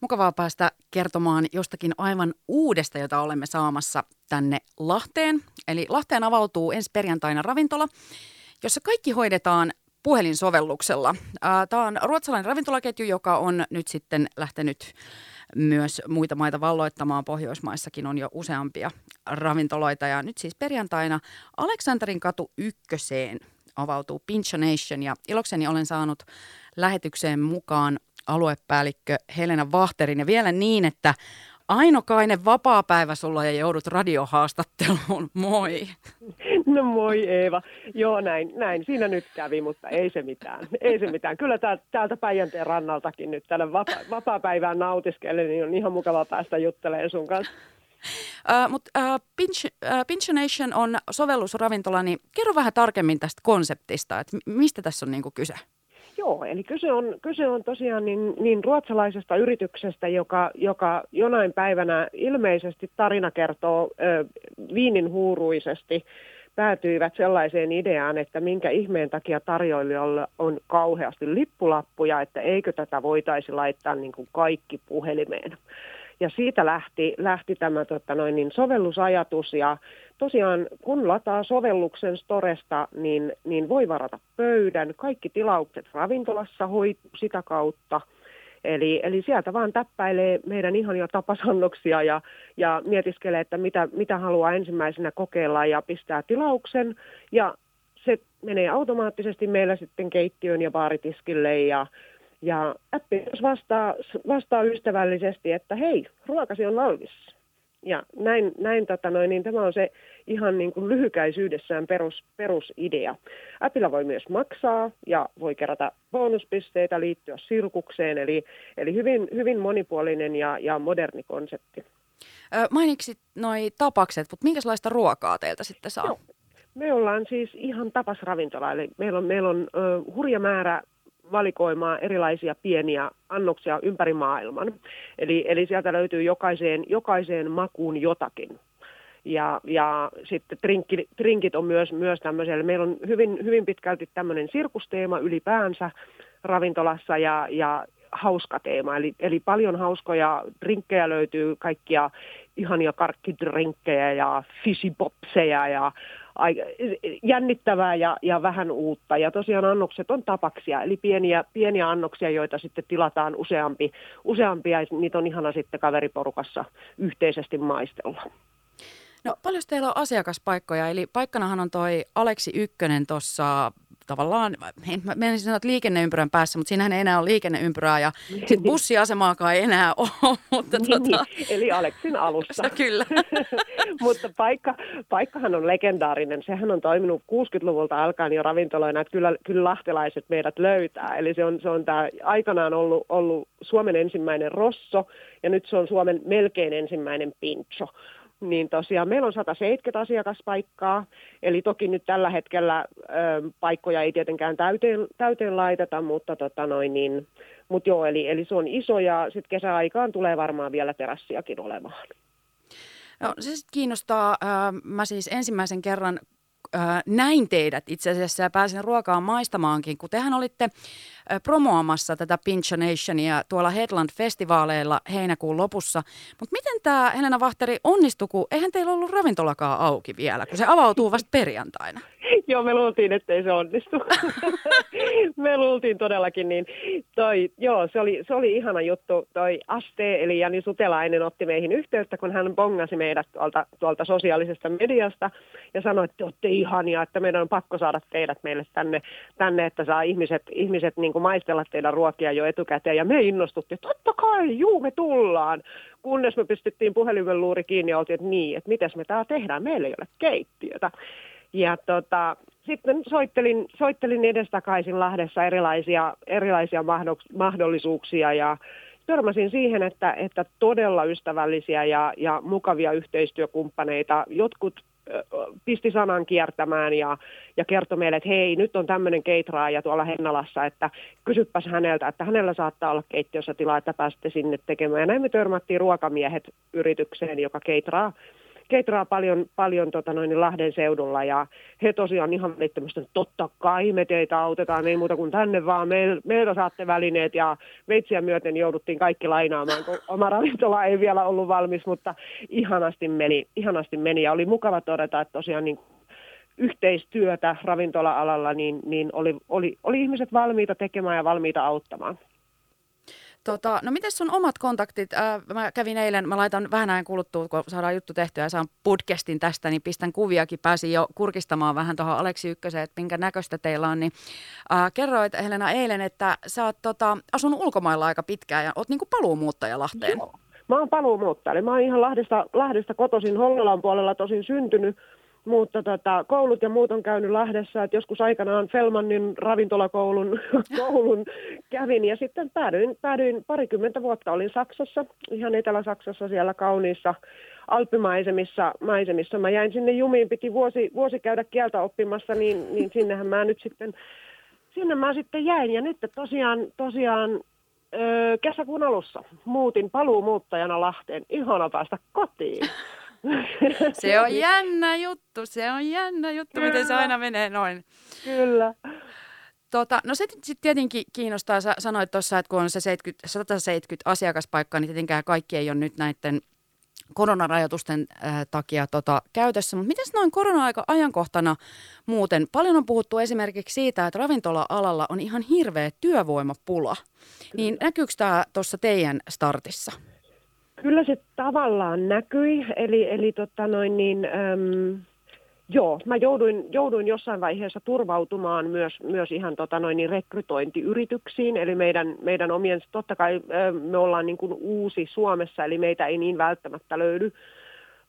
Mukavaa päästä kertomaan jostakin aivan uudesta, jota olemme saamassa tänne Lahteen. Eli Lahteen avautuu ensi perjantaina ravintola, jossa kaikki hoidetaan puhelinsovelluksella. Tämä on ruotsalainen ravintolaketju, joka on nyt sitten lähtenyt myös muita maita valloittamaan. Pohjoismaissakin on jo useampia ravintoloita ja nyt siis perjantaina Aleksanterin katu ykköseen avautuu Pincha Nation ja ilokseni olen saanut lähetykseen mukaan aluepäällikkö Helena Vahterin ja vielä niin, että ainokainen vapaa-päivä sulla ja joudut radiohaastatteluun. Moi. No moi Eeva. Joo, näin, näin siinä nyt kävi, mutta ei se mitään. Ei se mitään. Kyllä täältä Päijänteen rannaltakin nyt tällä vapa- vapaa-päivään nautiskellen, niin on ihan mukava päästä juttelemaan sun kanssa. Uh, Mutta uh, Pinch, uh, Pinch Nation on sovellusravintola, niin kerro vähän tarkemmin tästä konseptista, että mistä tässä on niinku kyse? Joo, eli kyse on, kyse on tosiaan niin, niin ruotsalaisesta yrityksestä, joka, joka jonain päivänä ilmeisesti tarina kertoo ö, viinin huuruisesti päätyivät sellaiseen ideaan, että minkä ihmeen takia tarjoilijoilla on kauheasti lippulappuja, että eikö tätä voitaisi laittaa niin kuin kaikki puhelimeen. Ja siitä lähti, lähti tämä tota noin, niin sovellusajatus ja tosiaan kun lataa sovelluksen Storesta, niin, niin voi varata pöydän. Kaikki tilaukset ravintolassa hoituu sitä kautta. Eli, eli sieltä vaan täppäilee meidän ihania tapasannoksia ja, ja mietiskelee, että mitä, mitä haluaa ensimmäisenä kokeilla ja pistää tilauksen. Ja se menee automaattisesti meillä sitten keittiön ja baaritiskille ja, ja appi myös vastaa, vastaa ystävällisesti, että hei, ruokasi on valmis. Ja näin, näin tota noin, niin tämä on se ihan niin kuin lyhykäisyydessään perus, perusidea. Appilla voi myös maksaa ja voi kerätä bonuspisteitä, liittyä sirkukseen, eli, eli hyvin, hyvin monipuolinen ja, ja moderni konsepti. mainitsit noi tapakset, mutta minkälaista ruokaa teiltä sitten saa? Joo. Me ollaan siis ihan tapasravintola, eli meillä on, meillä on uh, hurja määrä valikoimaa erilaisia pieniä annoksia ympäri maailman. Eli, eli sieltä löytyy jokaiseen, jokaiseen makuun jotakin. Ja, ja sitten trinkki, trinkit on myös, myös tämmöisellä. Meillä on hyvin, hyvin pitkälti tämmöinen sirkusteema ylipäänsä ravintolassa ja, ja hauska teema. Eli, eli paljon hauskoja drinkkejä löytyy, kaikkia ihania karkkidrinkkejä ja fisibopseja ja jännittävää ja, ja vähän uutta. Ja tosiaan annokset on tapaksia, eli pieniä, pieniä annoksia, joita sitten tilataan useampi, useampia, ja niitä on ihana sitten kaveriporukassa yhteisesti maistella. No paljon teillä on asiakaspaikkoja, eli paikkanahan on toi Aleksi Ykkönen tuossa tavallaan, en mä menisin sanoa, että liikenneympyrän päässä, mutta siinähän ei enää ole liikenneympyrää ja sitten bussiasemaakaan ei enää ole. Mutta niin, tota... niin, eli Aleksin alussa. Kyllä. mutta paikka, paikkahan on legendaarinen. Sehän on toiminut 60-luvulta alkaen jo ravintoloina, että kyllä, kyllä lahtelaiset meidät löytää. Eli se on, se on tämä aikanaan ollut, ollut Suomen ensimmäinen rosso ja nyt se on Suomen melkein ensimmäinen pincho niin tosiaan meillä on 170 asiakaspaikkaa, eli toki nyt tällä hetkellä ö, paikkoja ei tietenkään täyteen, täyteen laiteta, mutta tota noin, niin, mut joo, eli, eli se on iso ja sitten kesäaikaan tulee varmaan vielä terassiakin olemaan. No, se sitten kiinnostaa. Mä siis ensimmäisen kerran näin teidät itse asiassa ja pääsin ruokaa maistamaankin, kun tehän olitte promoamassa tätä Pincha Nationia tuolla Headland-festivaaleilla heinäkuun lopussa. Mutta miten tämä Helena Vahteri onnistui, kun eihän teillä ollut ravintolakaan auki vielä, kun se avautuu vasta perjantaina? Joo, me luultiin, ettei se onnistu. me luultiin todellakin niin. Toi, joo, se oli, se oli ihana juttu. Toi Aste, eli Jani Sutelainen, otti meihin yhteyttä, kun hän bongasi meidät tuolta, tuolta sosiaalisesta mediasta ja sanoi, että te olette ihania, että meidän on pakko saada teidät meille tänne, tänne että saa ihmiset, ihmiset niin kuin maistella teidän ruokia jo etukäteen. Ja me innostuttiin, että totta kai, juu, me tullaan. Kunnes me pistettiin puhelimen luuri kiinni ja oltiin, että niin, että miten me tämä tehdään, meillä ei ole keittiötä. Ja tota, sitten soittelin, soittelin edestakaisin Lahdessa erilaisia, erilaisia mahdollisuuksia ja törmäsin siihen, että, että todella ystävällisiä ja, ja mukavia yhteistyökumppaneita. Jotkut pisti sanan kiertämään ja, ja kertoi meille, että hei, nyt on tämmöinen keitraaja tuolla Hennalassa, että kysyppäs häneltä, että hänellä saattaa olla keittiössä tilaa, että pääsitte sinne tekemään. Ja näin me törmättiin ruokamiehet yritykseen, joka keitraa keitraa paljon, paljon tota noin, Lahden seudulla ja he tosiaan ihan välittömästi, että totta kai me teitä autetaan, ei muuta kuin tänne vaan, me, meiltä saatte välineet ja veitsiä myöten jouduttiin kaikki lainaamaan, kun oma ravintola ei vielä ollut valmis, mutta ihanasti meni, ihanasti meni ja oli mukava todeta, että tosiaan niin yhteistyötä ravintola-alalla, niin, niin oli, oli, oli ihmiset valmiita tekemään ja valmiita auttamaan. Tota, no miten sun omat kontaktit? Äh, mä kävin eilen, mä laitan vähän ajan kuluttua, kun saadaan juttu tehtyä ja saan podcastin tästä, niin pistän kuviakin. Pääsin jo kurkistamaan vähän tuohon Aleksi Ykköseen, että minkä näköistä teillä on. Niin, äh, kerroit Helena eilen, että sä oot tota, asunut ulkomailla aika pitkään ja oot niinku paluumuuttaja Lahteen. Joo. Mä oon paluumuuttaja, mä oon ihan Lahdesta, Lahdesta kotoisin Hollolan puolella tosin syntynyt, mutta tota, koulut ja muut on käynyt Lahdessa, että joskus aikanaan Felmannin ravintolakoulun koulun kävin ja sitten päädyin, päädyin parikymmentä vuotta, olin Saksassa, ihan Etelä-Saksassa siellä kauniissa alppimaisemissa. Maisemissa. Mä jäin sinne jumiin, piti vuosi, vuosi käydä kieltä oppimassa, niin, niin sinnehän mä nyt sitten, sinne mä sitten jäin ja nyt tosiaan, tosiaan öö, kesäkuun alussa muutin paluumuuttajana Lahteen. Ihana päästä kotiin. Se on jännä juttu, se on jännä juttu, Kyllä. miten se aina menee noin. Kyllä. Tota, no se sitten tietenkin kiinnostaa, sä sanoit tuossa, että kun on se 70, 170 asiakaspaikkaa, niin tietenkään kaikki ei ole nyt näiden koronarajoitusten äh, takia tota, käytössä. Mutta miten noin korona-aika ajankohtana muuten? Paljon on puhuttu esimerkiksi siitä, että ravintola-alalla on ihan hirveä työvoimapula. Kyllä. Niin näkyykö tämä tuossa teidän startissa? Kyllä se tavallaan näkyi, eli, eli tota noin niin, äm, joo, mä jouduin, jouduin jossain vaiheessa turvautumaan myös, myös ihan tota noin niin rekrytointiyrityksiin, eli meidän, meidän omien, totta kai me ollaan niin kuin uusi Suomessa, eli meitä ei niin välttämättä löydy,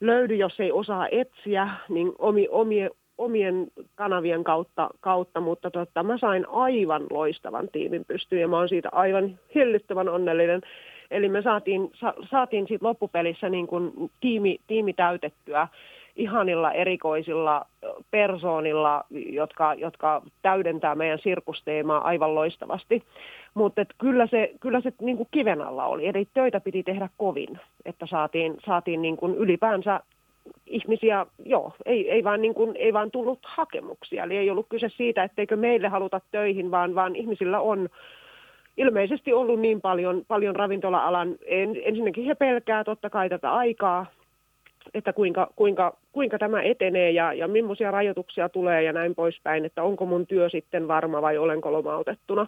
löydy jos ei osaa etsiä, niin omi, omie, omien kanavien kautta, kautta mutta tota, mä sain aivan loistavan tiimin pystyyn ja mä oon siitä aivan hillittömän onnellinen. Eli me saatiin, sa, saatiin siitä loppupelissä niin kuin tiimi, tiimi täytettyä ihanilla erikoisilla persoonilla, jotka, jotka täydentää meidän sirkusteemaa aivan loistavasti. Mutta kyllä se, kyllä se niin kuin kiven alla oli, eli töitä piti tehdä kovin, että saatiin, saatiin niin kuin ylipäänsä ihmisiä, joo, ei, ei, vaan niin kuin, ei vaan tullut hakemuksia. Eli ei ollut kyse siitä, etteikö meille haluta töihin, vaan, vaan ihmisillä on ilmeisesti ollut niin paljon, paljon ravintola-alan, en, ensinnäkin he pelkää totta kai tätä aikaa, että kuinka, kuinka, kuinka tämä etenee ja, ja millaisia rajoituksia tulee ja näin poispäin, että onko mun työ sitten varma vai olenko lomautettuna.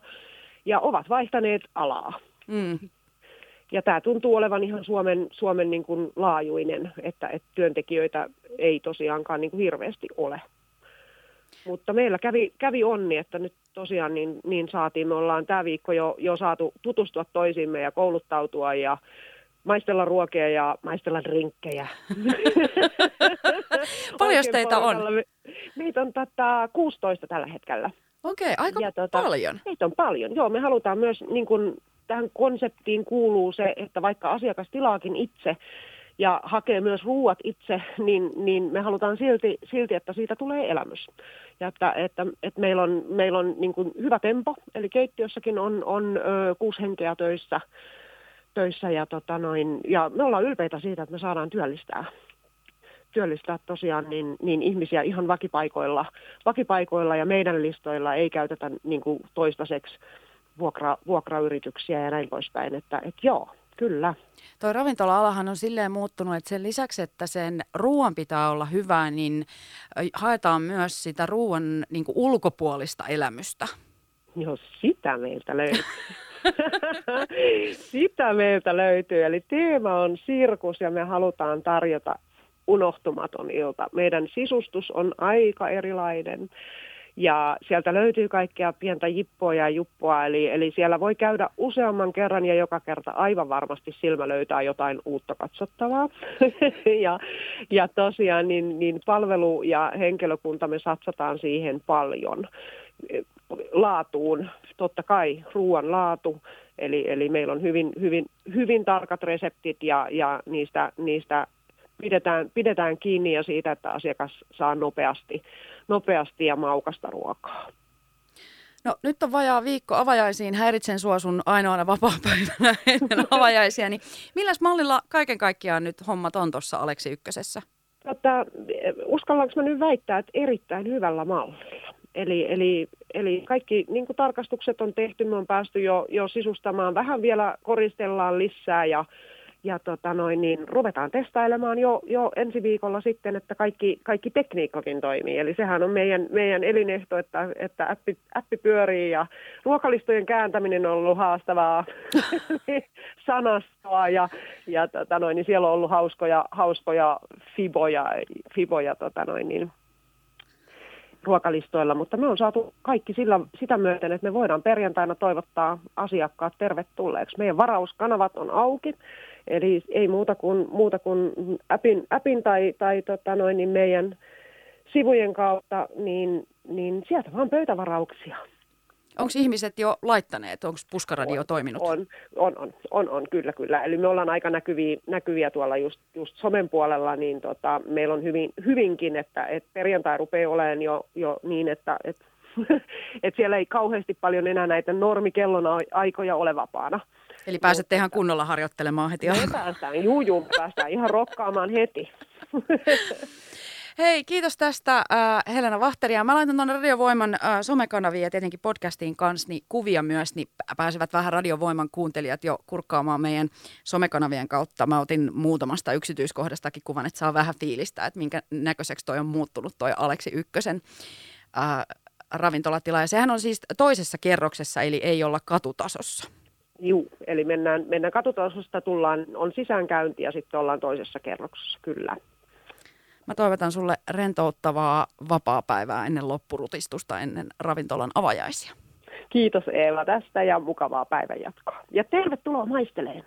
Ja ovat vaihtaneet alaa. Mm. Ja tämä tuntuu olevan ihan Suomen, Suomen niin kuin laajuinen, että, että työntekijöitä ei tosiaankaan niin kuin hirveästi ole. Mutta meillä kävi, kävi onni, että nyt tosiaan niin, niin saatiin, me ollaan tämä viikko jo, jo saatu tutustua toisiimme ja kouluttautua ja maistella ruokia ja maistella drinkkejä. Paljon teitä on? Meitä on tätä 16 tällä hetkellä. Okei, okay, aika ja, tota, paljon. Meitä on paljon. Joo, me halutaan myös, niin kun, tähän konseptiin kuuluu se, että vaikka asiakas tilaakin itse, ja hakee myös ruuat itse, niin, niin me halutaan silti, silti, että siitä tulee elämys. Ja että, että, että meillä on, meillä on niin kuin hyvä tempo, eli keittiössäkin on, on ö, kuusi henkeä töissä, töissä ja, tota noin, ja me ollaan ylpeitä siitä, että me saadaan työllistää työllistää tosiaan niin, niin ihmisiä ihan vakipaikoilla, vakipaikoilla ja meidän listoilla ei käytetä niin kuin toistaiseksi vuokra, vuokrayrityksiä ja näin poispäin. Että, että joo, Kyllä. Tuo ravintola-alahan on silleen muuttunut, että sen lisäksi, että sen ruoan pitää olla hyvää, niin haetaan myös sitä ruoan niin ulkopuolista elämystä. Joo, sitä meiltä löytyy. sitä meiltä löytyy. Eli teema on sirkus ja me halutaan tarjota unohtumaton ilta. Meidän sisustus on aika erilainen. Ja sieltä löytyy kaikkea pientä jippoa ja juppoa, eli, eli siellä voi käydä useamman kerran ja joka kerta aivan varmasti silmä löytää jotain uutta katsottavaa. ja, ja tosiaan niin, niin palvelu ja henkilökunta me satsataan siihen paljon laatuun, totta kai ruoan laatu, eli, eli meillä on hyvin, hyvin, hyvin tarkat reseptit ja, ja niistä, niistä pidetään, pidetään kiinni ja siitä, että asiakas saa nopeasti, nopeasti ja maukasta ruokaa. No nyt on vajaa viikko avajaisiin, häiritsen sua sun ainoana vapaa-päivänä ennen avajaisia, niin milläs mallilla kaiken kaikkiaan nyt hommat on tuossa Aleksi Ykkösessä? Tota, uskallanko mä nyt väittää, että erittäin hyvällä mallilla. Eli, eli, eli kaikki niin tarkastukset on tehty, me on päästy jo, jo sisustamaan, vähän vielä koristellaan lisää ja, ja tota noin, niin ruvetaan testailemaan jo, jo ensi viikolla sitten, että kaikki, kaikki tekniikkakin toimii. Eli sehän on meidän, meidän elinehto, että, että appi, appi pyörii ja ruokalistojen kääntäminen on ollut haastavaa sanastoa ja, ja tota noin, niin siellä on ollut hauskoja, hauskoja fiboja, fiboja tota noin, niin, ruokalistoilla, mutta me on saatu kaikki sillä, sitä myöten, että me voidaan perjantaina toivottaa asiakkaat tervetulleeksi. Meidän varauskanavat on auki, eli ei muuta kuin, muuta kuin appin, appin tai, tai tota noin, niin meidän sivujen kautta, niin, niin sieltä vaan pöytävarauksia. Onko ihmiset jo laittaneet? Onko puskaradio on, toiminut? On, on, on, on, on, kyllä, kyllä. Eli me ollaan aika näkyviä, näkyviä tuolla just, just somen puolella, niin tota, meillä on hyvin, hyvinkin, että et perjantai rupeaa olemaan jo, jo niin, että et, et siellä ei kauheasti paljon enää näitä normikellon aikoja ole vapaana. Eli pääsette ihan kunnolla harjoittelemaan heti. Me päästään, juu, juu, päästään ihan rokkaamaan heti. Hei, kiitos tästä äh, Helena Vahteria. Mä laitan tuonne Radiovoiman äh, somekanaviin ja tietenkin podcastiin kanssa niin kuvia myös, niin pääsevät vähän Radiovoiman kuuntelijat jo kurkkaamaan meidän somekanavien kautta. Mä otin muutamasta yksityiskohdastakin kuvan, että saa vähän fiilistä, että minkä näköiseksi toi on muuttunut toi Aleksi Ykkösen äh, ravintolatila. Ja sehän on siis toisessa kerroksessa, eli ei olla katutasossa. Juu, eli mennään, mennään katutasosta, tullaan, on sisäänkäynti ja sitten ollaan toisessa kerroksessa, kyllä. Mä toivotan sulle rentouttavaa vapaa-päivää ennen loppurutistusta, ennen ravintolan avajaisia. Kiitos Eeva tästä ja mukavaa päivänjatkoa. Ja tervetuloa maisteleen.